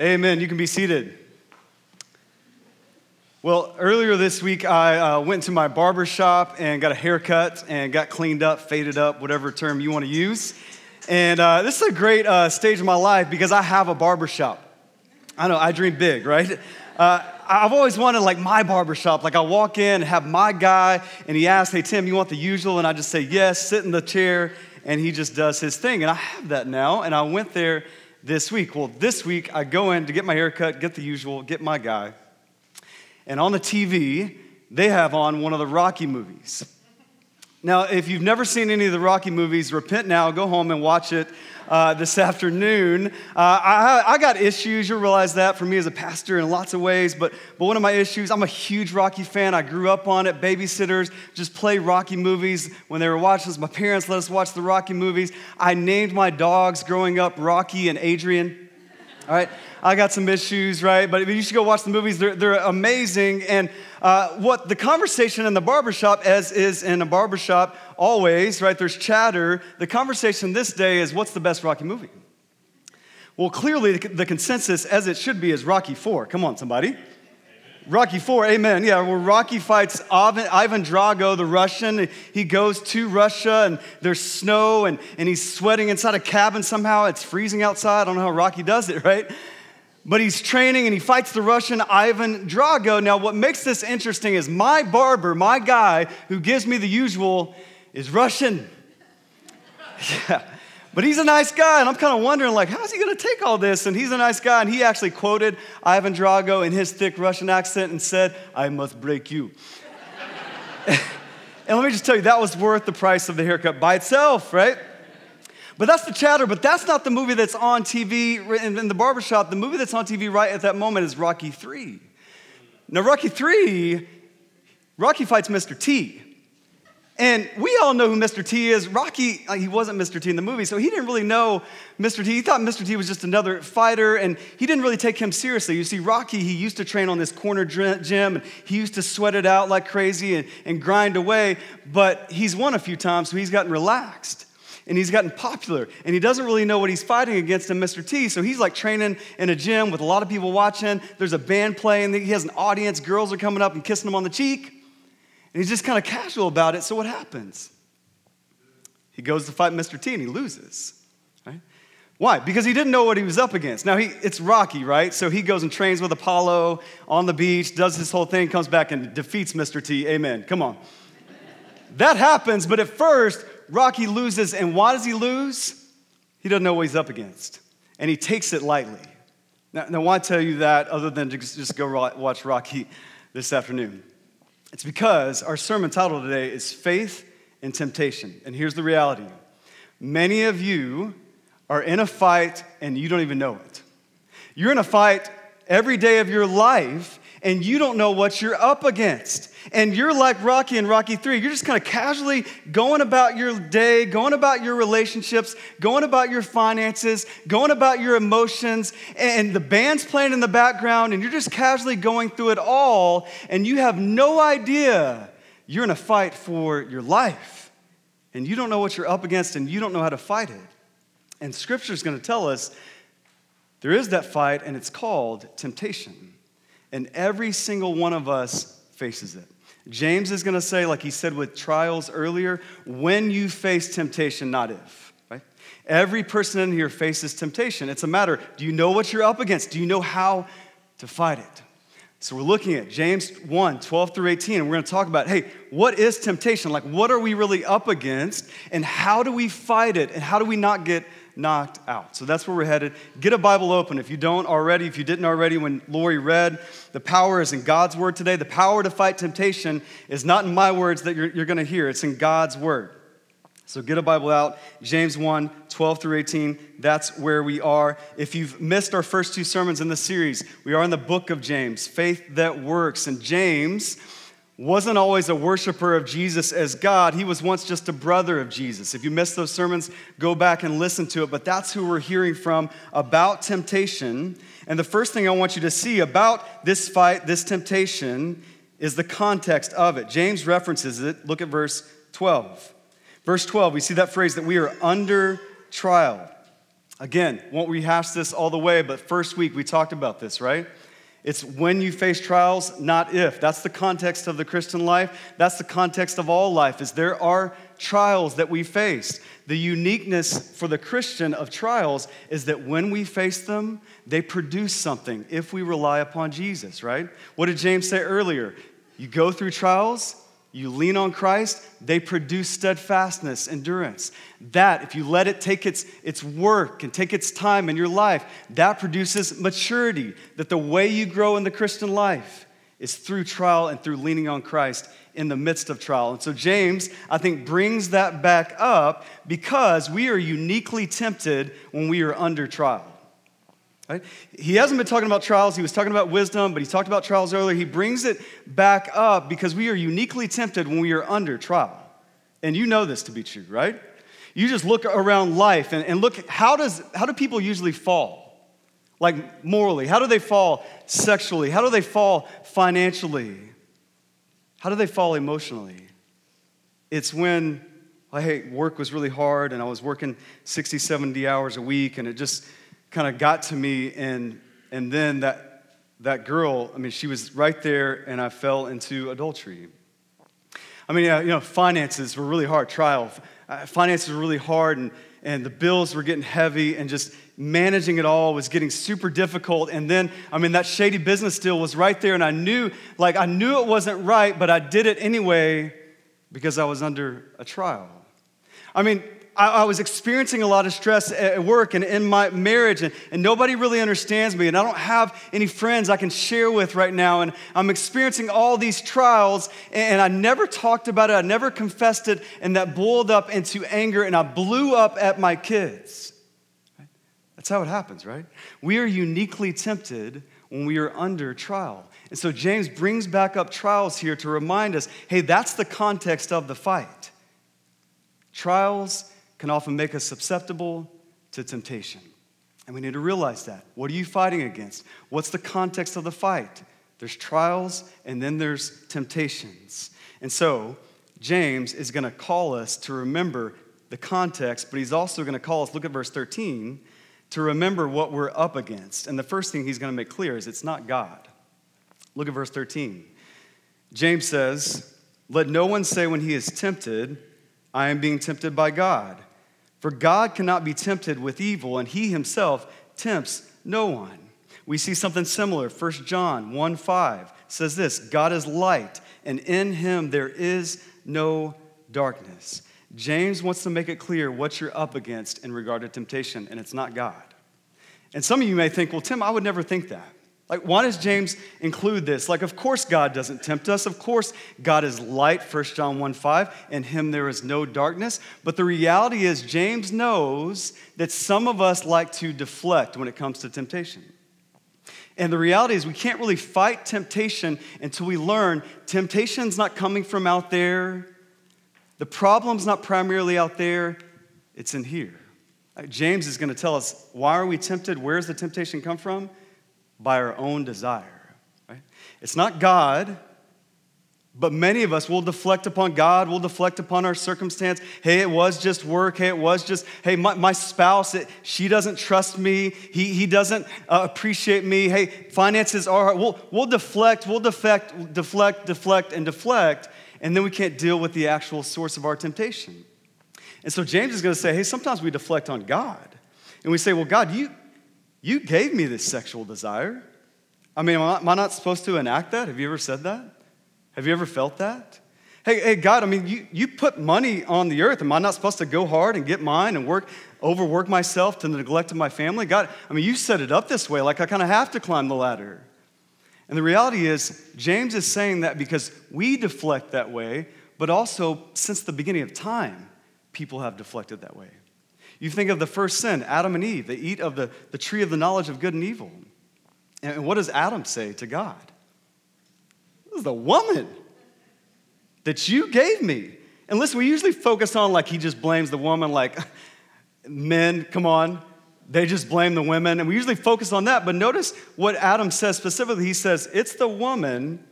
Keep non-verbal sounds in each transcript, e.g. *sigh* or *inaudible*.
Amen. You can be seated. Well, earlier this week, I uh, went to my barber shop and got a haircut and got cleaned up, faded up, whatever term you want to use. And uh, this is a great uh, stage of my life because I have a barber shop. I know, I dream big, right? Uh, I've always wanted like my barber shop. Like I walk in and have my guy, and he asks, Hey, Tim, you want the usual? And I just say, Yes, sit in the chair, and he just does his thing. And I have that now, and I went there this week. Well, this week I go in to get my haircut, get the usual, get my guy. And on the TV, they have on one of the Rocky movies. Now, if you've never seen any of the Rocky movies, repent now, go home and watch it uh, this *laughs* afternoon. Uh, I, I, got issues, you'll realize that for me as a pastor in lots of ways, but, but one of my issues, I'm a huge Rocky fan. I grew up on it. Babysitters just play Rocky movies when they were watching this. My parents let us watch the Rocky movies. I named my dogs growing up Rocky and Adrian. All right, I got some issues, right? But you should go watch the movies. They're, they're amazing. And uh, what the conversation in the barbershop, as is in a barbershop always, right? There's chatter. The conversation this day is what's the best Rocky movie? Well, clearly the consensus, as it should be, is Rocky 4. Come on, somebody. Rocky 4, amen. Yeah, where Rocky fights Ivan Drago, the Russian. He goes to Russia and there's snow and, and he's sweating inside a cabin somehow. It's freezing outside. I don't know how Rocky does it, *laughs* right? But he's training and he fights the Russian Ivan Drago. Now, what makes this interesting is my barber, my guy who gives me the usual, is Russian. *laughs* Yeah. But he's a nice guy, and I'm kind of wondering, like, how's he going to take all this? And he's a nice guy, and he actually quoted Ivan Drago in his thick Russian accent and said, I must break you. *laughs* and let me just tell you, that was worth the price of the haircut by itself, right? But that's the chatter, but that's not the movie that's on TV in, the barbershop. The movie that's on TV right at that moment is Rocky 3. Now, Rocky 3, Rocky fights Mr. T. And we all know who Mr. T is. Rocky, uh, he wasn't Mr. T in the movie, so he didn't really know Mr. T. He thought Mr. T was just another fighter, and he didn't really take him seriously. You see, Rocky, he used to train on this corner gym, and he used to sweat it out like crazy and, and grind away, but he's won a few times, so he's gotten relaxed and he's gotten popular and he doesn't really know what he's fighting against in Mr. T. So he's like training in a gym with a lot of people watching. There's a band playing, he has an audience, girls are coming up and kissing him on the cheek. And he's just kind of casual about it. So what happens? He goes to fight Mr. T and he loses. Why? Because he didn't know what he was up against. Now, he, it's Rocky, right? So he goes and trains with Apollo on the beach, does this whole thing, comes back and defeats Mr. T. Amen. Come on. that happens, but at first, Rocky loses. And why does he lose? He doesn't know what he's up against. And he takes it lightly. Now, now why tell you that other than to just go watch Rocky this afternoon? It's because our sermon title today is Faith and Temptation. And here's the reality many of you are in a fight and you don't even know it. You're in a fight every day of your life and you don't know what you're up against. And you're like Rocky in Rocky 3. You're just kind of casually going about your day, going about your relationships, going about your finances, going about your emotions, and the band's playing in the background, and you're just casually going through it all, and you have no idea you're in a fight for your life. And you don't know what you're up against, and you don't know how to fight it. And Scripture's going to tell us there is that fight, and it's called temptation. And every single one of us faces it. James is going to say, like he said with trials earlier, when you face temptation, not if. Right? Every person in here faces temptation. It's a matter do you know what you're up against? Do you know how to fight it? So we're looking at James 1 12 through 18, and we're going to talk about hey, what is temptation? Like, what are we really up against? And how do we fight it? And how do we not get knocked out. So that's where we're headed. Get a Bible open if you don't already, if you didn't already when Lori read. The power is in God's word today. The power to fight temptation is not in my words that you're, you're going to hear, it's in God's word. So get a Bible out, James 1 12 through 18. That's where we are. If you've missed our first two sermons in the series, we are in the book of James, faith that works. And James, wasn't always a worshiper of Jesus as God. He was once just a brother of Jesus. If you missed those sermons, go back and listen to it. But that's who we're hearing from about temptation. And the first thing I want you to see about this fight, this temptation, is the context of it. James references it. Look at verse 12. Verse 12, we see that phrase that we are under trial. Again, won't rehash this all the way, but first week we talked about this, right? It's when you face trials, not if. That's the context of the Christian life. That's the context of all life is there are trials that we face. The uniqueness for the Christian of trials is that when we face them, they produce something if we rely upon Jesus, right? What did James say earlier? You go through trials, you lean on Christ, they produce steadfastness, endurance. That, if you let it take its, its work and take its time in your life, that produces maturity. That the way you grow in the Christian life is through trial and through leaning on Christ in the midst of trial. And so James, I think, brings that back up because we are uniquely tempted when we are under trial. Right? He hasn't been talking about trials, he was talking about wisdom, but he talked about trials earlier. He brings it back up because we are uniquely tempted when we are under trial. And you know this to be true, right? You just look around life and, and look how does how do people usually fall? Like morally, how do they fall sexually? How do they fall financially? How do they fall emotionally? It's when I hey, work was really hard and I was working 60, 70 hours a week and it just kind of got to me, and, and then that, that girl, I mean, she was right there, and I fell into adultery. I mean, you know, finances were really hard, trial. Uh, finances were really hard, and, and the bills were getting heavy, and just managing it all was getting super difficult. And then, I mean, that shady business deal was right there, and I knew, like, I knew it wasn't right, but I did it anyway because I was under a trial. I mean, I, I, was experiencing a lot of stress at work and in my marriage, and, and nobody really understands me, and I don't have any friends I can share with right now, and I'm experiencing all these trials, and I never talked about it, I never confessed it, and that boiled up into anger, and I blew up at my kids. That's how it happens, right? We are uniquely tempted when we are under trial. And so James brings back up trials here to remind us hey, that's the context of the fight. Trials can often make us susceptible to temptation. And we need to realize that. What are you fighting against? What's the context of the fight? There's trials and then there's temptations. And so, James is going to call us to remember the context, but he's also going to call us, look at verse 13, to remember what we're up against. And the first thing he's going to make clear is it's not God. Look at verse 13. James says, Let no one say when he is tempted, I am being tempted by God. For God cannot be tempted with evil, and he himself tempts no one. We see something similar. 1 John 1 5 says this God is light, and in him there is no darkness. James wants to make it clear what you're up against in regard to temptation, and it's not God. And some of you may think, well, Tim, I would never think that. Like, why does James include this? Like, of course, God doesn't tempt us. Of course, God is light, 1 John 1 5. In him there is no darkness. But the reality is, James knows that some of us like to deflect when it comes to temptation. And the reality is, we can't really fight temptation until we learn temptation's not coming from out there. The problem's not primarily out there, it's in here. James is going to tell us why are we tempted? Where's the temptation come from? By our own desire. Right? It's not God, but many of us will deflect upon God, We'll deflect upon our circumstance. Hey, it was just work. Hey, it was just, hey, my, my spouse, it, she doesn't trust me. He, he doesn't uh, appreciate me. Hey, finances are, hard. we'll, we'll deflect, we'll deflect, deflect, deflect, and deflect, and then we can't deal with the actual source of our temptation. And so James is going to say, hey, sometimes we deflect on God. And we say, well, God, you, you gave me this sexual desire. I mean, am I not supposed to enact that? Have you ever said that? Have you ever felt that? Hey, hey, God, I mean, you, you put money on the earth. Am I not supposed to go hard and get mine and work, overwork myself to the neglect of my family? God, I mean, you set it up this way, like I kind of have to climb the ladder. And the reality is, James is saying that because we deflect that way, but also since the beginning of time, people have deflected that way. You think of the first sin, Adam and Eve, they eat of the, the tree of the knowledge of good and evil. And what does Adam say to God? This is the woman that you gave me. And listen, we usually focus on like he just blames the woman, like *laughs* men, come on, they just blame the women. And we usually focus on that. But notice what Adam says specifically. He says, It's the woman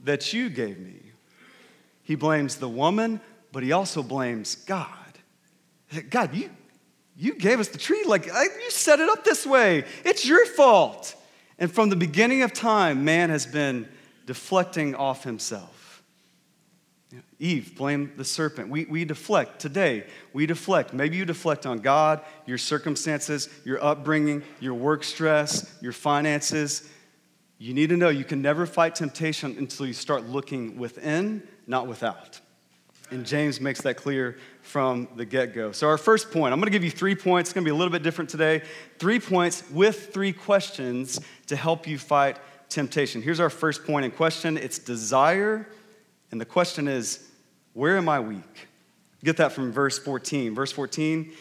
that you gave me. He blames the woman, but he also blames God. God, you, You gave us the tree. Like, you set it up this way. It's your fault. And from the beginning of time, man has been deflecting off himself. Eve blamed the serpent. We, we deflect today. We deflect. Maybe you deflect on God, your circumstances, your upbringing, your work stress, your finances. You need to know you can never fight temptation until you start looking within, not without. And James makes that clear from the get go. So, our first point, I'm to give you three points. It's to be a little bit different today. Three points with three questions to help you fight temptation. Here's our first point in question it's desire. And the question is, where am I weak? Get that from verse 14. Verse 14,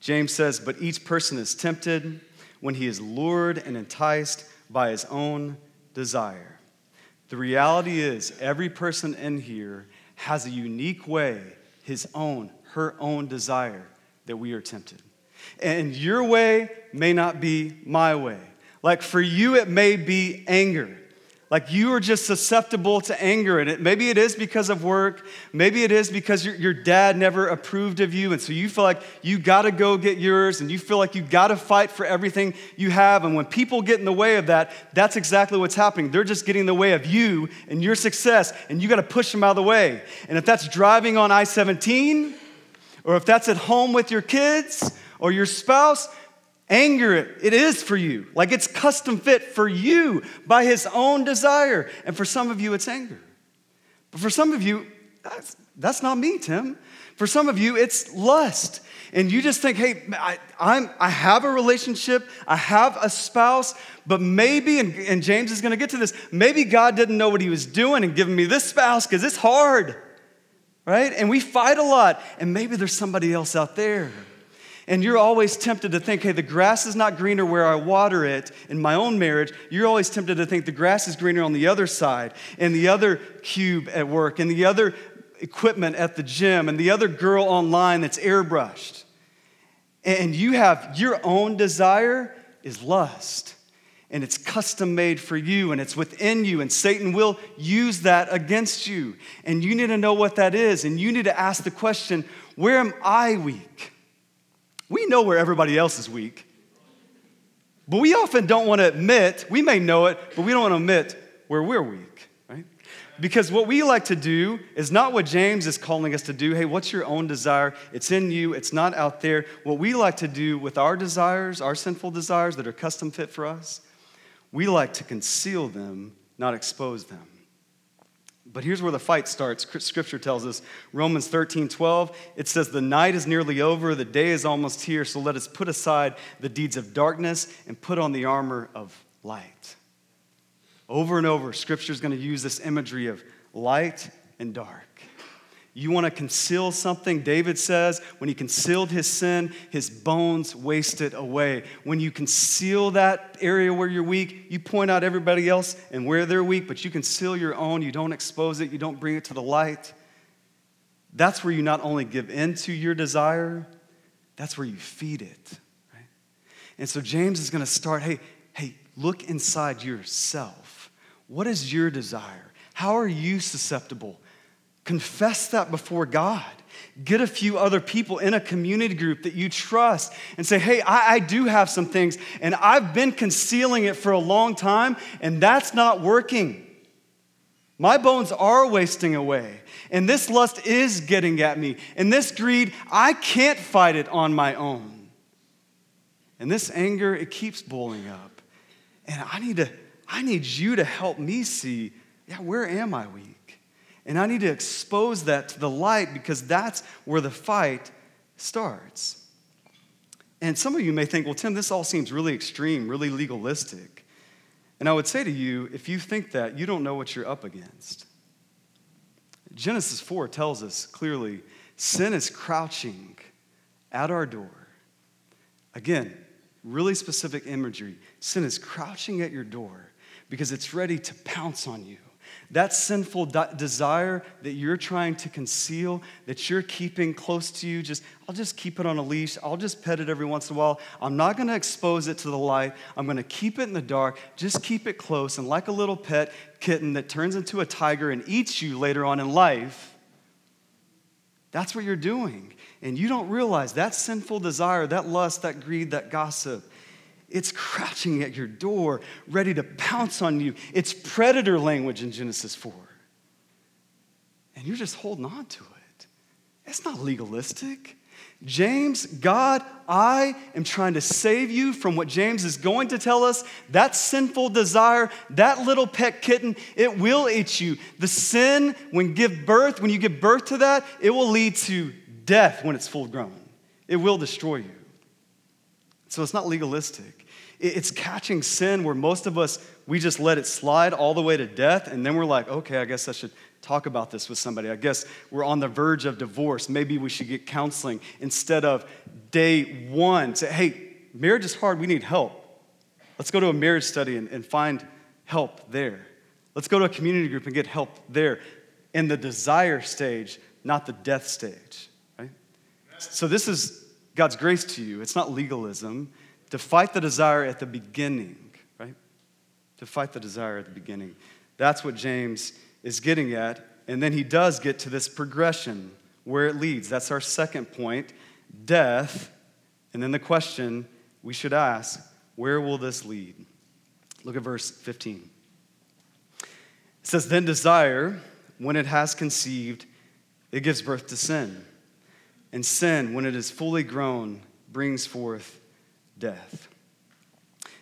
James says, But each person is tempted when he is lured and enticed by his own desire. The reality is, every person in here has a unique way, his own, her own desire, that we are tempted. And your way may not be my way. Like for you, it may be anger. Like you are just susceptible to anger in it. Maybe it is because of work. Maybe it is because your, your dad never approved of you. And so you feel like you got to go get yours and you feel like you got to fight for everything you have. And when people get in the way of that, that's exactly what's happening. They're just getting in the way of you and your success. And you got to push them out of the way. And if that's driving on I 17, or if that's at home with your kids or your spouse, Anger, it is for you. Like it's custom fit for you by his own desire. And for some of you, it's anger. But for some of you, that's, that's not me, Tim. For some of you, it's lust. And you just think, hey, I, I'm, I have a relationship, I have a spouse, but maybe, and, and James is gonna get to this, maybe God didn't know what he was doing and giving me this spouse because it's hard, right? And we fight a lot, and maybe there's somebody else out there. And you're always tempted to think, hey, the grass is not greener where I water it in my own marriage. You're always tempted to think the grass is greener on the other side, and the other cube at work, and the other equipment at the gym, and the other girl online that's airbrushed. And you have your own desire is lust. And it's custom made for you and it's within you, and Satan will use that against you. And you need to know what that is. And you need to ask the question where am I weak? We know where everybody else is weak. But we often don't want to admit, we may know it, but we don't want to admit where we're weak, right? Because what we like to do is not what James is calling us to do. Hey, what's your own desire? It's in you, it's not out there. What we like to do with our desires, our sinful desires that are custom fit for us, we like to conceal them, not expose them. But here's where the fight starts. Scripture tells us, Romans 13, 12, it says, The night is nearly over, the day is almost here, so let us put aside the deeds of darkness and put on the armor of light. Over and over, Scripture is going to use this imagery of light and dark. You want to conceal something? David says, when he concealed his sin, his bones wasted away. When you conceal that area where you're weak, you point out everybody else and where they're weak, but you conceal your own. You don't expose it, you don't bring it to the light. That's where you not only give in to your desire, that's where you feed it. Right? And so James is going to start hey, hey, look inside yourself. What is your desire? How are you susceptible? Confess that before God. Get a few other people in a community group that you trust and say, hey, I, I, do have some things, and I've been concealing it for a long time, and that's not working. My bones are wasting away, and this lust is getting at me, and this greed, I can't fight it on my own. And this anger, it keeps boiling up. And I need to, I need you to help me see, yeah, where am I weak? And I need to expose that to the light because that's where the fight starts. And some of you may think, well, Tim, this all seems really extreme, really legalistic. And I would say to you, if you think that, you don't know what you're up against. Genesis 4 tells us clearly sin is crouching at our door. Again, really specific imagery. Sin is crouching at your door because it's ready to pounce on you. That sinful de- desire that you're trying to conceal, that you're keeping close to you, just, I'll just keep it on a leash. I'll just pet it every once in a while. I'm not going to expose it to the light. I'm going to keep it in the dark. Just keep it close. And like a little pet kitten that turns into a tiger and eats you later on in life, That's what you're doing. And you don't realize that sinful desire, that lust, that greed, that gossip, it's crouching at your door, ready to pounce on you. It's predator language in Genesis 4. And you're just holding on to it. It's not legalistic. James, God, I am trying to save you from what James is going to tell us. That sinful desire, that little pet kitten, it will eat you. The sin, when give birth, when you give birth to that, it will lead to death when it's full grown. It will destroy you. So it's not legalistic. It's catching sin where most of us, we just let it slide all the way to death, and then we're like, okay, I guess I should talk about this with somebody. I guess we're on the verge of divorce. Maybe we should get counseling instead of day one. Say, hey, marriage is hard. We need help. Let's go to a marriage study and, and find help there. Let's go to a community group and get help there in the desire stage, not the death stage. Right? So, this is God's grace to you. It's not legalism. To fight the desire at the beginning, right? To fight the desire at the beginning. That's what James is getting at. And then he does get to this progression where it leads. That's our second point death. And then the question we should ask where will this lead? Look at verse 15. It says, Then desire, when it has conceived, it gives birth to sin. And sin, when it is fully grown, brings forth death.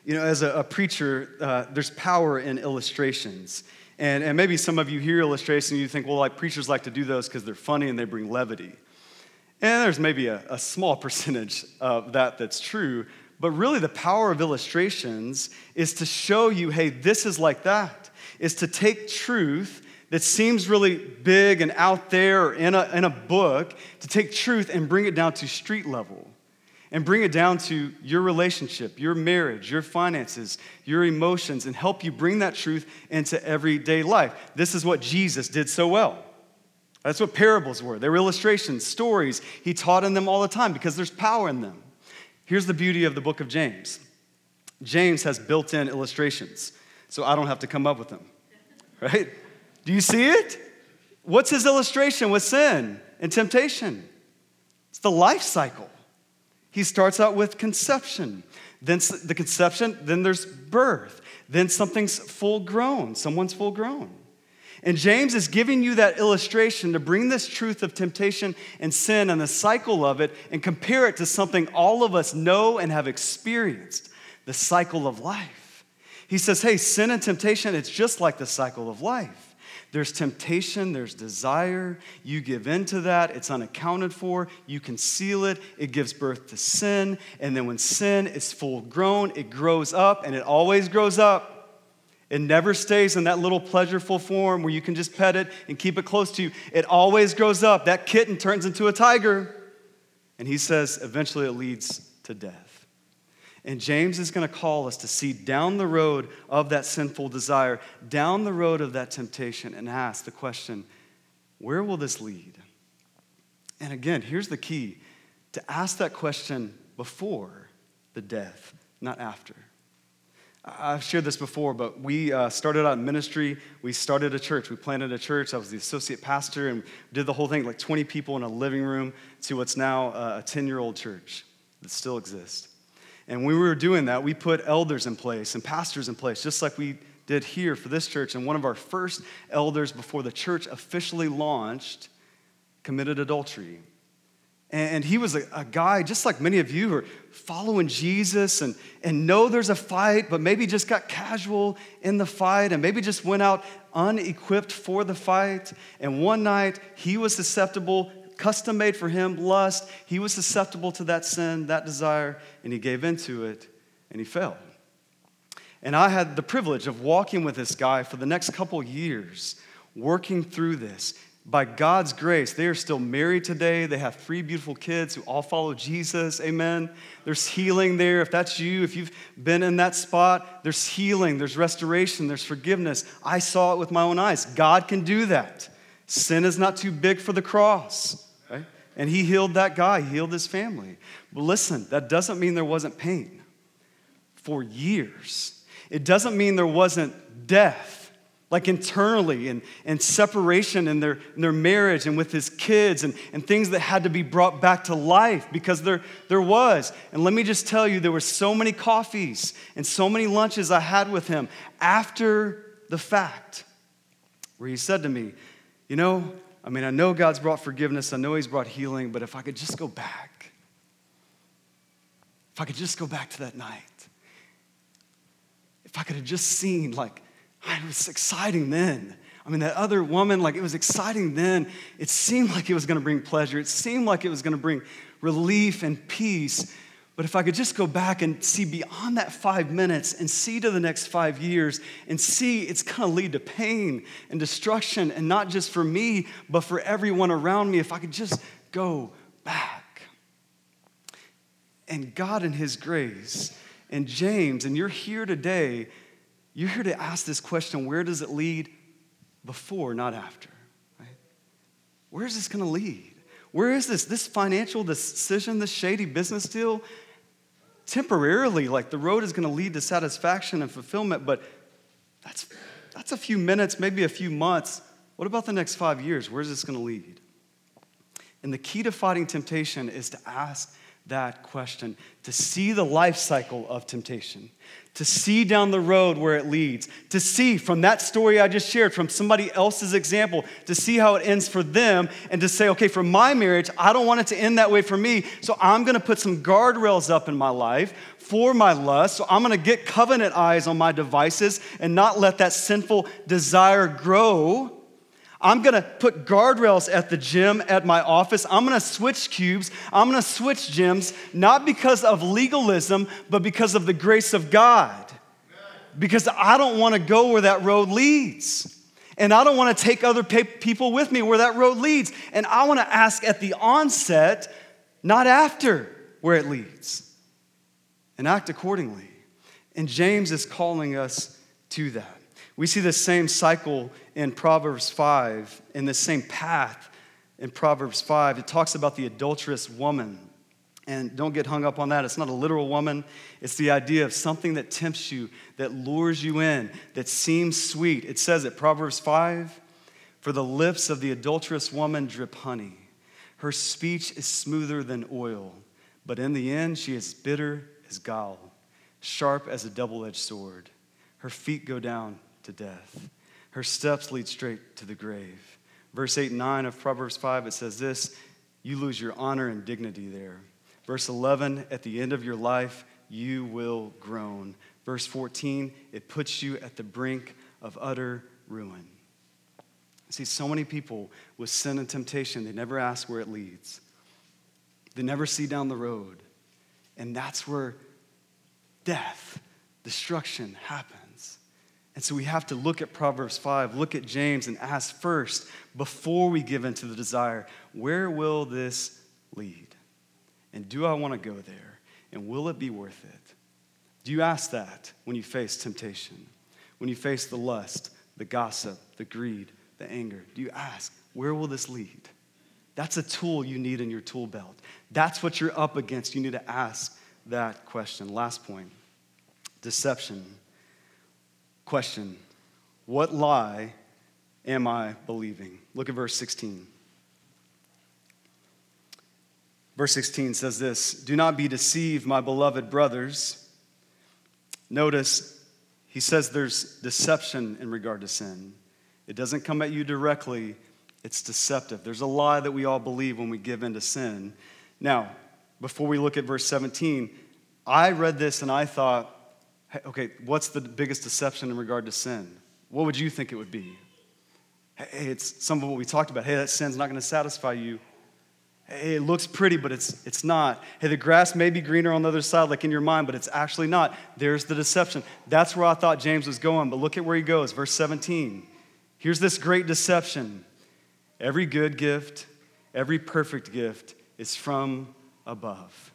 You know, as a, a preacher, uh, there's power in illustrations. And, and maybe some of you hear illustrations and you think, well, like preachers like to do those because they're funny and they bring levity. And there's maybe a, a small *laughs* percentage of that that's true. But really, the power of illustrations is to show you, hey, this is like that, is to take truth that seems really big and out there or in a, in a book, to take truth and bring it down to street level and bring it down to your relationship, your marriage, your finances, your emotions, and help you bring that truth into everyday life. This is what Jesus did so well. That's what parables were. They were illustrations, stories. He taught in them all the time because there's power in them. Here's the beauty of the book of James James has built in illustrations, so I don't have to come up with them, *laughs* right? Do you see it? What's his illustration with sin and temptation? It's the life cycle. He starts out with conception, then the conception, then there's birth, then something's full grown, someone's full grown. And James is giving you that illustration to bring this truth of temptation and sin and the cycle of it and compare it to something all of us know and have experienced the cycle of life. He says, hey, sin and temptation, it's just like the cycle of life. There's temptation, there's desire. You give in to that, it's unaccounted for. You conceal it, it gives birth to sin. And then when sin is full grown, it grows up, and it always grows up. It never stays in that little pleasureful form where you can just pet it and keep it close to you. It always grows up. That kitten turns into a tiger. And he says, eventually it leads to death. And James is going to call us to see down the road of that sinful desire, down the road of that temptation, and ask the question where will this lead? And again, here's the key to ask that question before the death, not after. I've shared this before, but we uh, started out in ministry. We started a church. We planted a church. I was the associate pastor and did the whole thing like 20 people in a living room to what's now a 10 year old church that still exists. And when we were doing that, we put elders in place and pastors in place, just like we did here for this church. And one of our first elders before the church officially launched committed adultery. And he was a, guy, just like many of you, who are following Jesus and, and know there's a fight, but maybe just got casual in the fight and maybe just went out unequipped for the fight. And one night, he was susceptible custom made for him, lust. He was susceptible to that sin, that desire, and he gave into it and he fell. And I had the privilege of walking with this guy for the next couple years, working through this. By God's grace, they are still married today. They have three beautiful kids who all follow Jesus. Amen. There's healing there. If that's you, if you've been in that spot, there's healing, there's restoration, there's forgiveness. I saw it with my own eyes. God can do that. Sin is not too big for the cross. And he healed that guy, he healed his family. But listen, that doesn't mean there wasn't pain for years. It doesn't mean there wasn't death like internally and, and separation in their, in their marriage and with his kids and, and things that had to be brought back to life because there, there was. And let me just tell you, there were so many coffees and so many lunches I had with him after the fact where he said to me, You know, I mean, I know God's brought forgiveness, I know he's brought healing, but if I could just go back, if I could just go back to that night, if I could have just seen, like, it was exciting then. I mean, that other woman, like, it was exciting then. It seemed like it was going to bring pleasure. It seemed like it was going to bring relief and peace. But if I could just go back and see beyond that five minutes and see to the next five years and see it's going to lead to pain and destruction, and not just for me, but for everyone around me, if I could just go back. And God, in His grace, and James, and you're here today you're here to ask this question where does it lead? Before, not after. Right? Where is this going to lead? Where is this? This financial decision, this shady business deal, temporarily, like the road is going to lead to satisfaction and fulfillment, but that's, that's a few minutes, maybe a few months. What about the next five years? Where's this going to lead? And the key to fighting temptation is to ask that question, to see the life cycle of temptation, to see down the road where it leads, to see from that story I just shared, from somebody else's example, to see how it ends for them, and to say, okay, for my marriage, I don't want it to end that way for me, so I'm gonna put some guardrails up in my life for my lust. So I'm gonna get covenant eyes on my devices and not let that sinful desire grow I'm gonna put guardrails at the gym at my office. I'm gonna switch cubes. I'm gonna switch gyms, not because of legalism, but because of the grace of God. Because I don't wanna go where that road leads. And I don't wanna take other people with me where that road leads. And I wanna ask at the onset, not after where it leads, and act accordingly. And James is calling us to that. We see the same cycle in Proverbs 5, in the same path in Proverbs 5. It talks about the adulterous woman. And don't get hung up on that. It's not a literal woman. It's the idea of something that tempts you, that lures you in, that seems sweet. It says it, Proverbs 5 For the lips of the adulterous woman drip honey. Her speech is smoother than oil, but in the end, she is bitter as gall, sharp as a double edged sword. Her feet go down to death. Her steps lead straight to the grave. Verse 8 and 9 of Proverbs 5, it says this You lose your honor and dignity there. Verse 11, at the end of your life, you will groan. Verse 14, it puts you at the brink of utter ruin. See, so many people with sin and temptation, they never ask where it leads. They never see down the road. And that's where death, destruction happens. And so we have to look at Proverbs 5, look at James, and ask first, before we give into the desire, where will this lead? And do I want to go there? And will it be worth it? Do you ask that when you face temptation? When you face the lust, the gossip, the greed, the anger? Do you ask, where will this lead? That's a tool you need in your tool belt. That's what you're up against. You need to ask that question. Last point deception. Question What lie am I believing? Look at verse 16. Verse 16 says this Do not be deceived, my beloved brothers. Notice he says there's deception in regard to sin. It doesn't come at you directly, it's deceptive. There's a lie that we all believe when we give in to sin. Now, before we look at verse 17, I read this and I thought, okay, what's the biggest deception in regard to sin? What would you think it would be? Hey, it's some of what we talked about. Hey, that sin's not going to satisfy you. Hey, it looks pretty, but it's, it's not. Hey, the grass may be greener on the other side, like in your mind, but it's actually not. There's the deception. That's where I thought James was going, but look at where he goes. Verse 17. Here's this great deception every good gift, every perfect gift is from above.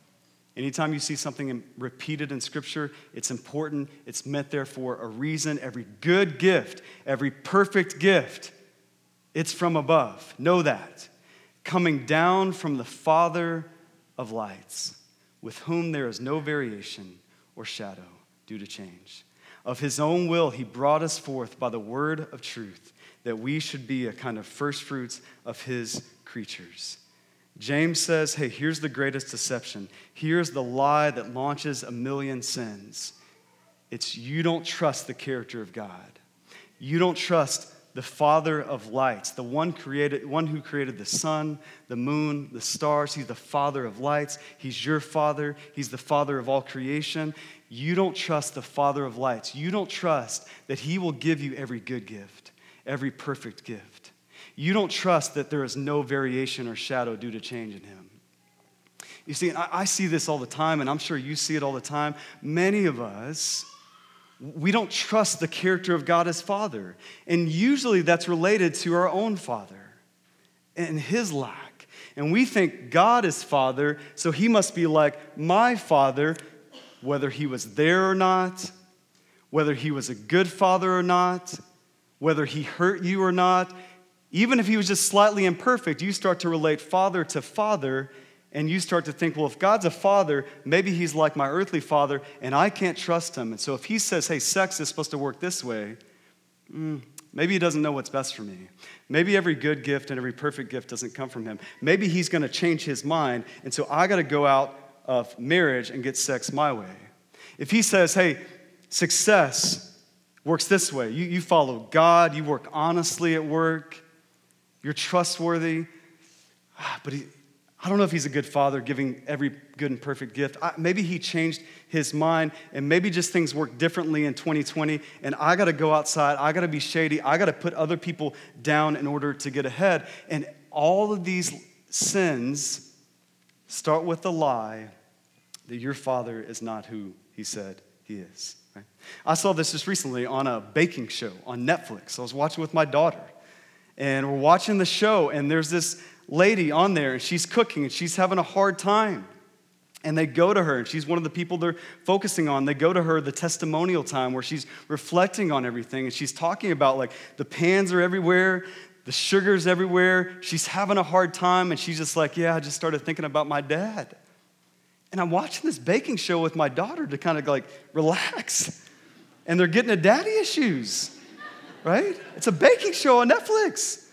Anytime you see something repeated in Scripture, it's important. It's meant there for a reason. Every good gift, every perfect gift, it's from above. Know that. Coming down from the Father of lights, with whom there is no variation or shadow due to change. Of his own will, he brought us forth by the word of truth, that we should be a kind of first fruits of his creatures. James says, hey, here's the greatest deception. Here's the lie that launches a million sins. It's you don't trust the character of God. You don't trust the Father of lights, the one, created, one who created the sun, the moon, the stars. He's the Father of lights. He's your Father. He's the Father of all creation. You don't trust the Father of lights. You don't trust that He will give you every good gift, every perfect gift. You don't trust that there is no variation or shadow due to change in Him. You see, I, see this all the time, and I'm sure you see it all the time. Many of us, we don't trust the character of God as Father. And usually that's related to our own Father and His lack. And we think God is Father, so He must be like my Father, whether He was there or not, whether He was a good Father or not, whether He hurt you or not. Even if He was just slightly imperfect, you start to relate Father to Father and you start to think, well, if God's a father, maybe he's like my earthly father, and I can't trust him. And so if he says, hey, sex is supposed to work this way, mm, maybe he doesn't know what's best for me. Maybe every good gift and every perfect gift doesn't come from him. Maybe he's going to change his mind, and so I got to go out of marriage and get sex my way. If he says, hey, success works this way, you, you follow God, you work honestly at work, you're trustworthy, ah, but he, I don't know if he's a good father giving every good and perfect gift. I, maybe he changed his mind and maybe just things work differently in 2020 and I got to go outside, I got to be shady, I got to put other people down in order to get ahead. And all of these sins start with the lie that your father is not who he said he is. Right? I saw this just recently on a baking show on Netflix. I was watching with my daughter and we're watching the show and there's this lady on there and she's cooking and she's having a hard time. And they go to her, and she's one of the people they're focusing on. They go to her the testimonial time where she's reflecting on everything and she's talking about like the pans are everywhere, the sugar's everywhere. She's having a hard time, and she's just like, Yeah, I just started thinking about my dad. And I'm watching this baking show with my daughter to kind of like relax. And they're getting to daddy issues, right? It's a baking show on Netflix.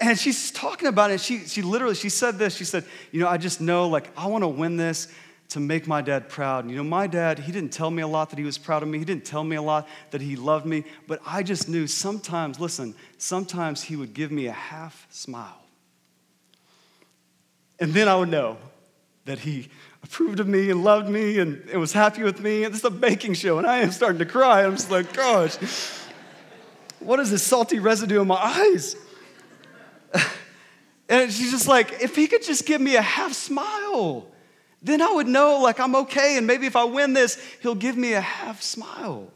And she's talking about it. She, she literally, she said this. She said, you know, I just know, like, I want to win this to make my dad proud. And, you know, my dad, he didn't tell me a lot that he was proud of me. He didn't tell me a lot that he loved me. But I just knew sometimes, listen, sometimes he would give me a half smile. And then I would know that he approved of me and loved me and, and was happy with me. And this is a baking show, and I am starting to cry. I'm just like, gosh, what is this salty residue in my eyes? *laughs* and she's just like, if he could just give me a half smile, then I would know like I'm okay. And maybe if I win this, he'll give me a half smile.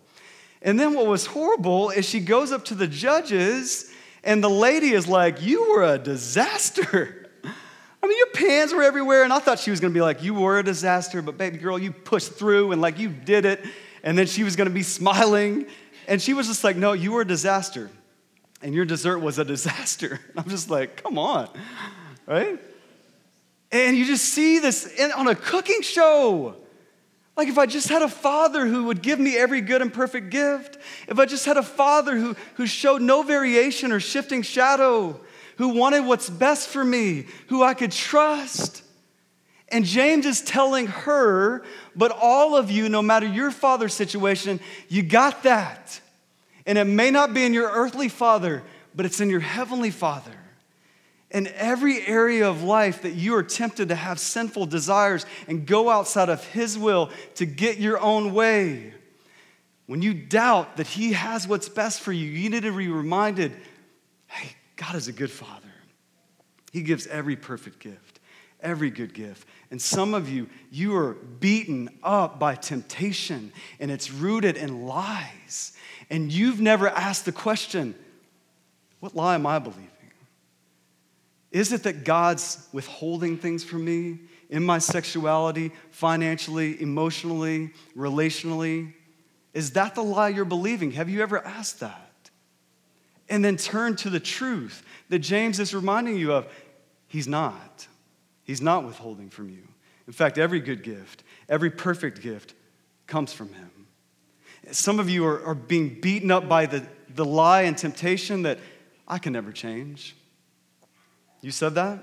And then what was horrible is she goes up to the judges, and the lady is like, You were a disaster. *laughs* I mean, your pants were everywhere, and I thought she was gonna be like, You were a disaster, but baby girl, you pushed through and like you did it. And then she was gonna be smiling, and she was just like, No, you were a disaster and your dessert was a disaster. *laughs* I'm just like, come on, right? And you just see this in, on a cooking show. Like, if I just had a father who would give me every good and perfect gift, if I just had a father who, who showed no variation or shifting shadow, who wanted what's best for me, who I could trust. And James is telling her, but all of you, no matter your father's situation, you got that. And it may not be in your earthly father, but it's in your heavenly father. In every area of life that you are tempted to have sinful desires and go outside of his will to get your own way, when you doubt that he has what's best for you, you need to be reminded hey, God is a good father. He gives every perfect gift, every good gift. And some of you, you are beaten up by temptation, and it's rooted in lies and you've never asked the question, what lie am I believing? Is it that God's withholding things from me in my sexuality, financially, emotionally, relationally? Is that the lie you're believing? Have you ever asked that? And then turn to the truth that James is reminding you of. He's not. He's not withholding from you. In fact, every good gift, every perfect gift comes from him. Some of you are, are being beaten up by the, the lie and temptation that I can never change. You said that?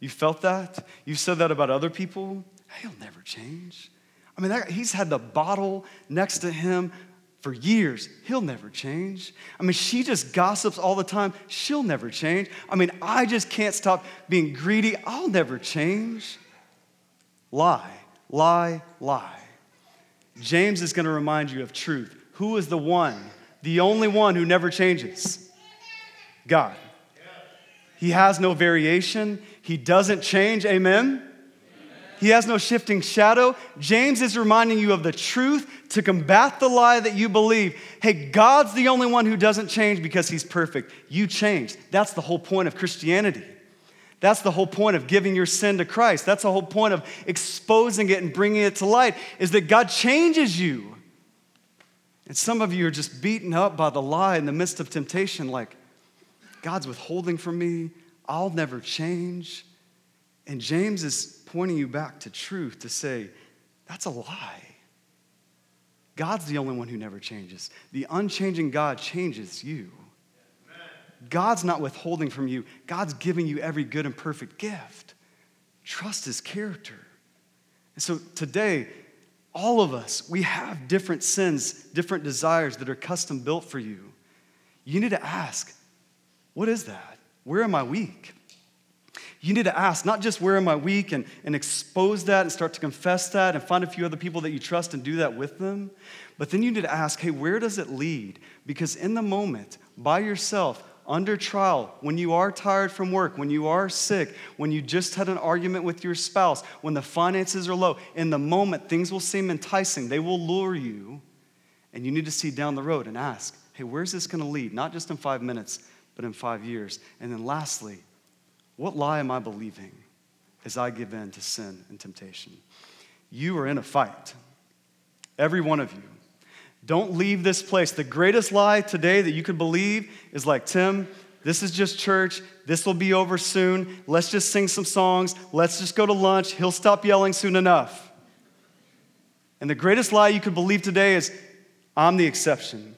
You felt that? You said that about other people? He'll never change. I mean, that, he's had the bottle next to him for years. He'll never change. I mean, she just gossips all the time. She'll never change. I mean, I just can't stop being greedy. I'll never change. Lie, lie, lie. James is going to remind you of truth. Who is the one, the only one who never changes? God. He has no variation, He doesn't change. Amen? He has no shifting shadow. James is reminding you of the truth to combat the lie that you believe. Hey, God's the only one who doesn't change because he's perfect. You changed. That's the whole point of Christianity. That's the whole point of giving your sin to Christ. That's the whole point of exposing it and bringing it to light is that God changes you. And some of you are just beaten up by the lie in the midst of temptation like God's withholding from me. I'll never change. And James is pointing you back to truth to say, that's a lie. God's the only one who never changes. The unchanging God changes you. God's not withholding from you, God's giving you every good and perfect gift. Trust his character. And so today, all of us, we have different sins, different desires that are custom built for you. You need to ask, what is that? Where am I weak? You need to ask, not just where am I weak and, and expose that and start to confess that and find a few other people that you trust and do that with them, but then you need to ask, hey, where does it lead? Because in the moment, by yourself, under trial, when you are tired from work, when you are sick, when you just had an argument with your spouse, when the finances are low, in the moment, things will seem enticing. They will lure you. And you need to see down the road and ask, hey, where's this going to lead? Not just in five minutes, but in five years. And then lastly, what lie am I believing as I give in to sin and temptation? You are in a fight, every one of you. Don't leave this place. The greatest lie today that you could believe is like, Tim, this is just church. This will be over soon. Let's just sing some songs. Let's just go to lunch. He'll stop yelling soon enough. And the greatest lie you could believe today is, I'm the exception.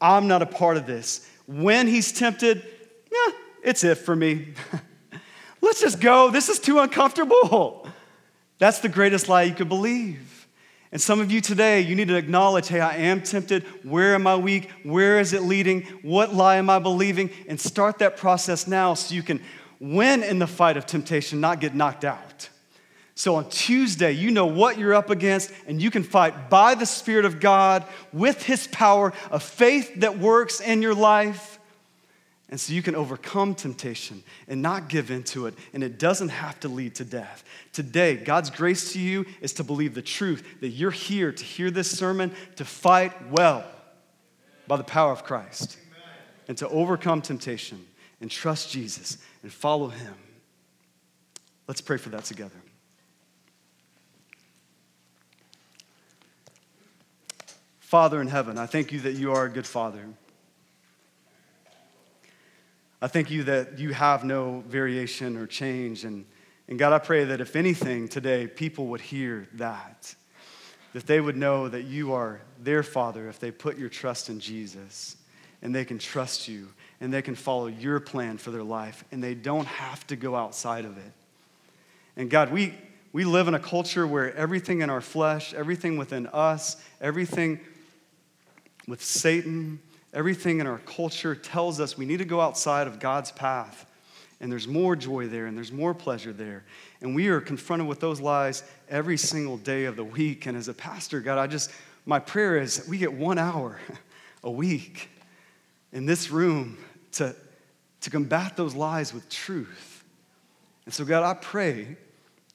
I'm not a part of this. When he's tempted, yeah, it's it for me. *laughs* Let's just go. This is too uncomfortable. That's the greatest lie you could believe. And some of you today, you need to acknowledge hey, I am tempted. Where am I weak? Where is it leading? What lie am I believing? And start that process now so you can win in the fight of temptation, not get knocked out. So on Tuesday, you know what you're up against, and you can fight by the Spirit of God with His power of faith that works in your life and so you can overcome temptation and not give into it, and it doesn't have to lead to death. Today, God's grace to you is to believe the truth that you're here to hear this sermon, to fight well by the power of Christ, and to overcome temptation and trust Jesus and follow Him. Let's pray for that together. Father in heaven, I thank you that you are a good Father. I thank you that you have no variation or change. And, and God, I pray that if anything today, people would hear that, that they would know that you are their Father if they put your trust in Jesus and they can trust you and they can follow your plan for their life and they don't have to go outside of it. And God, we, we live in a culture where everything in our flesh, everything within us, everything with Satan, Everything in our culture tells us we need to go outside of God's path. And there's more joy there and there's more pleasure there. And we are confronted with those lies every single day of the week. And as a pastor, God, I just, my prayer is we get one hour *laughs* a week in this room to, to combat those lies with truth. And so, God, I pray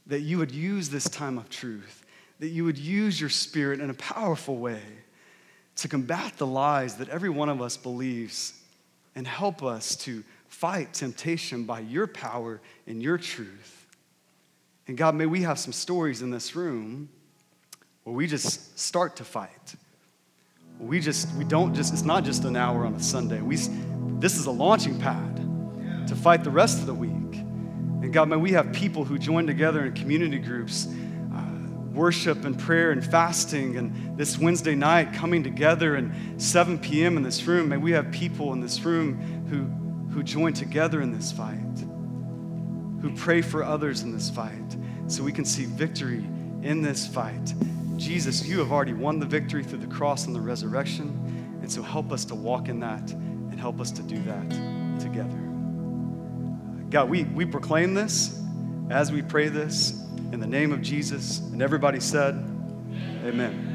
that you would use this time of truth, that you would use your spirit in a powerful way to combat the lies that every one of us believes and help us to fight temptation by your power and your truth. And God, may we have some stories in this room where we just start to fight. We just, we don't just, it's not just an hour on a Sunday. We, this is a launching pad to fight the rest of the week. And God, may we have people who join together in community groups worship and prayer and fasting and this Wednesday night coming together and 7 p.m. in this room. May we have people in this room who, who join together in this fight, who pray for others in this fight, so we can see victory in this fight. Jesus, you have already won the victory through the cross and the resurrection. And so help us to walk in that and help us to do that together. Uh, God, we, we proclaim this as we pray this in the name of Jesus. And everybody said, Amen.